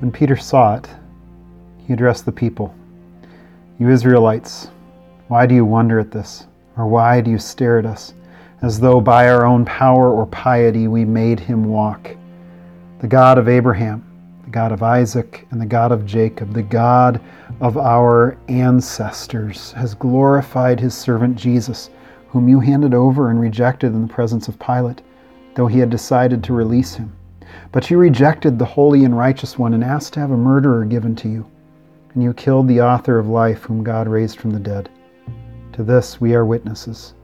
When Peter saw it, he addressed the people You Israelites, why do you wonder at this? Or why do you stare at us, as though by our own power or piety we made him walk? The God of Abraham, the God of Isaac, and the God of Jacob, the God of our ancestors, has glorified his servant Jesus, whom you handed over and rejected in the presence of Pilate, though he had decided to release him. But you rejected the holy and righteous one and asked to have a murderer given to you. And you killed the author of life, whom God raised from the dead. To this we are witnesses.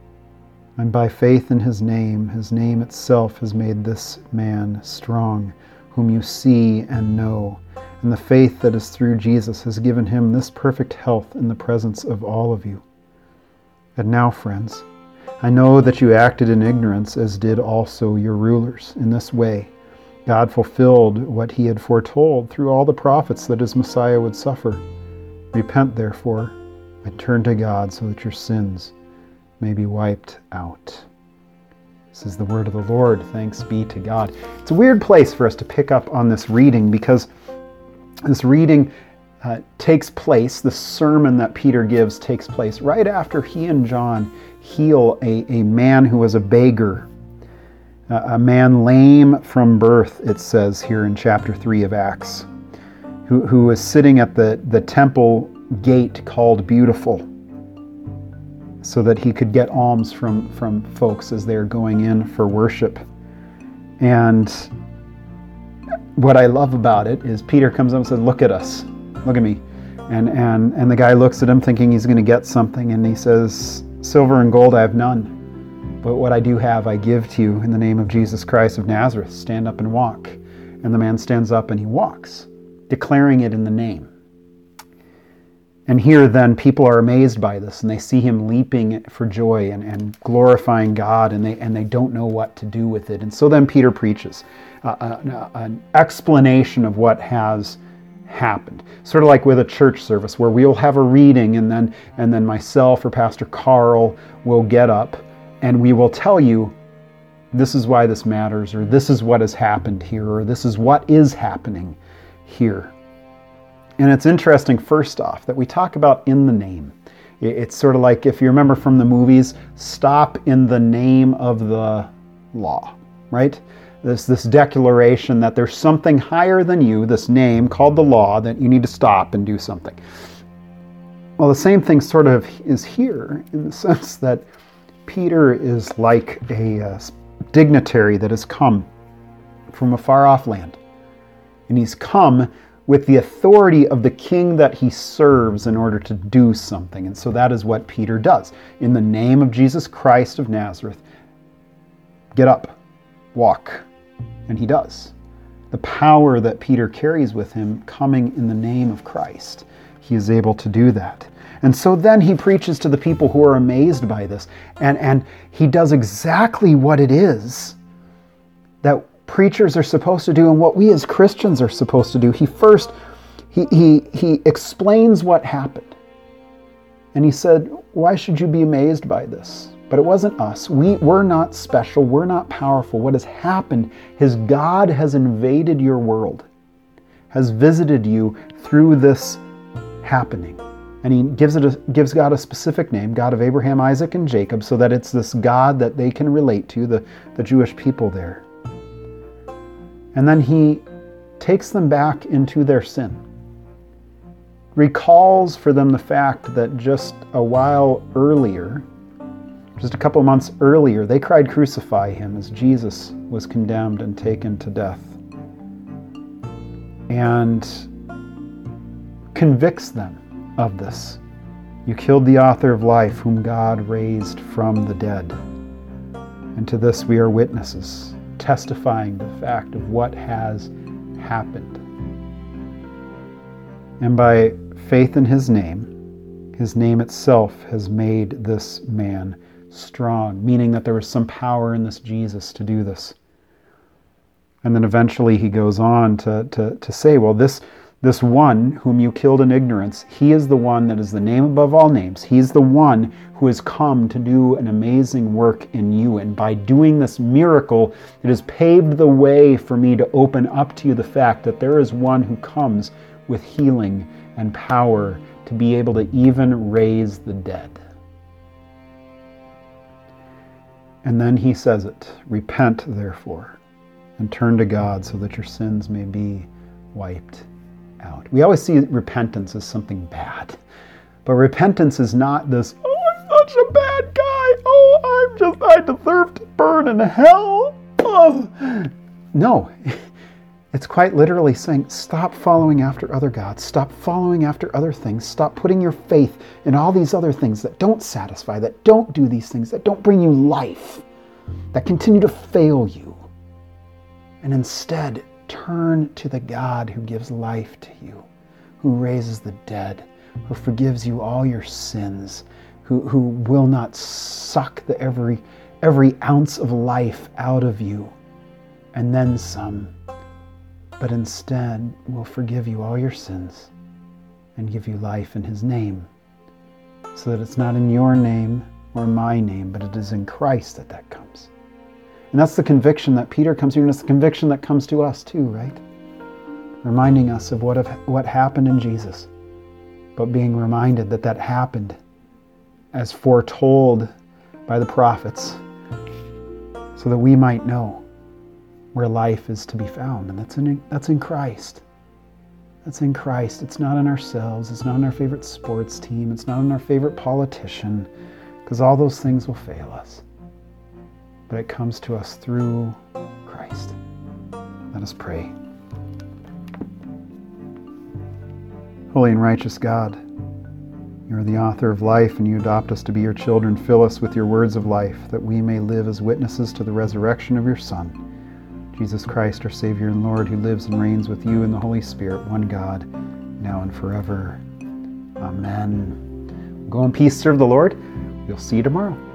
And by faith in his name, his name itself has made this man strong, whom you see and know. And the faith that is through Jesus has given him this perfect health in the presence of all of you. And now, friends, I know that you acted in ignorance, as did also your rulers, in this way. God fulfilled what he had foretold through all the prophets that his Messiah would suffer. Repent, therefore, and turn to God so that your sins may be wiped out. This is the word of the Lord. Thanks be to God. It's a weird place for us to pick up on this reading because this reading uh, takes place, the sermon that Peter gives takes place right after he and John heal a, a man who was a beggar a man lame from birth, it says here in chapter 3 of Acts, who, who was sitting at the, the temple gate called Beautiful so that he could get alms from, from folks as they're going in for worship. And what I love about it is Peter comes up and says, Look at us, look at me. And, and, and the guy looks at him thinking he's going to get something, and he says, Silver and gold I have none but what I do have, I give to you in the name of Jesus Christ of Nazareth. Stand up and walk. And the man stands up and he walks, declaring it in the name. And here, then, people are amazed by this and they see him leaping for joy and, and glorifying God and they, and they don't know what to do with it. And so then Peter preaches uh, uh, an explanation of what has happened. Sort of like with a church service where we'll have a reading and then, and then myself or Pastor Carl will get up and we will tell you this is why this matters, or this is what has happened here, or this is what is happening here. And it's interesting, first off, that we talk about in the name. It's sort of like if you remember from the movies, stop in the name of the law, right? This, this declaration that there's something higher than you, this name called the law, that you need to stop and do something. Well, the same thing sort of is here in the sense that Peter is like a uh, dignitary that has come from a far off land. And he's come with the authority of the king that he serves in order to do something. And so that is what Peter does. In the name of Jesus Christ of Nazareth, get up, walk. And he does. The power that Peter carries with him coming in the name of Christ, he is able to do that. And so then he preaches to the people who are amazed by this. And, and he does exactly what it is that preachers are supposed to do and what we as Christians are supposed to do. He first he, he, he explains what happened. And he said, Why should you be amazed by this? But it wasn't us. We, we're not special. We're not powerful. What has happened is God has invaded your world, has visited you through this happening and he gives it a, gives God a specific name, God of Abraham, Isaac, and Jacob, so that it's this God that they can relate to, the, the Jewish people there. And then he takes them back into their sin, recalls for them the fact that just a while earlier, just a couple months earlier, they cried, Crucify him, as Jesus was condemned and taken to death. And convicts them of this. You killed the author of life, whom God raised from the dead. And to this we are witnesses, testifying the fact of what has happened. And by faith in his name, his name itself has made this man strong, meaning that there was some power in this Jesus to do this. And then eventually he goes on to, to, to say, well, this, This one whom you killed in ignorance, he is the one that is the name above all names. He's the one who has come to do an amazing work in you. And by doing this miracle, it has paved the way for me to open up to you the fact that there is one who comes with healing and power to be able to even raise the dead. And then he says it Repent, therefore, and turn to God so that your sins may be wiped out. We always see repentance as something bad. But repentance is not this, oh, I'm such a bad guy. Oh, I'm just, I deserve to burn in hell. Oh. No, it's quite literally saying, stop following after other gods. Stop following after other things. Stop putting your faith in all these other things that don't satisfy, that don't do these things, that don't bring you life, that continue to fail you. And instead, turn to the God who gives life to you, who raises the dead, who forgives you all your sins, who, who will not suck the every, every ounce of life out of you, and then some but instead will forgive you all your sins and give you life in His name, so that it's not in your name or my name, but it is in Christ that that comes. And that's the conviction that Peter comes to, and it's the conviction that comes to us too, right? Reminding us of what, have, what happened in Jesus, but being reminded that that happened as foretold by the prophets, so that we might know where life is to be found, and that's in, that's in Christ. That's in Christ. It's not in ourselves. It's not in our favorite sports team. It's not in our favorite politician, because all those things will fail us. But it comes to us through Christ. Let us pray. Holy and righteous God, you are the author of life, and you adopt us to be your children. Fill us with your words of life, that we may live as witnesses to the resurrection of your Son. Jesus Christ, our Savior and Lord, who lives and reigns with you in the Holy Spirit, one God, now and forever. Amen. Go in peace, serve the Lord. We'll see you tomorrow.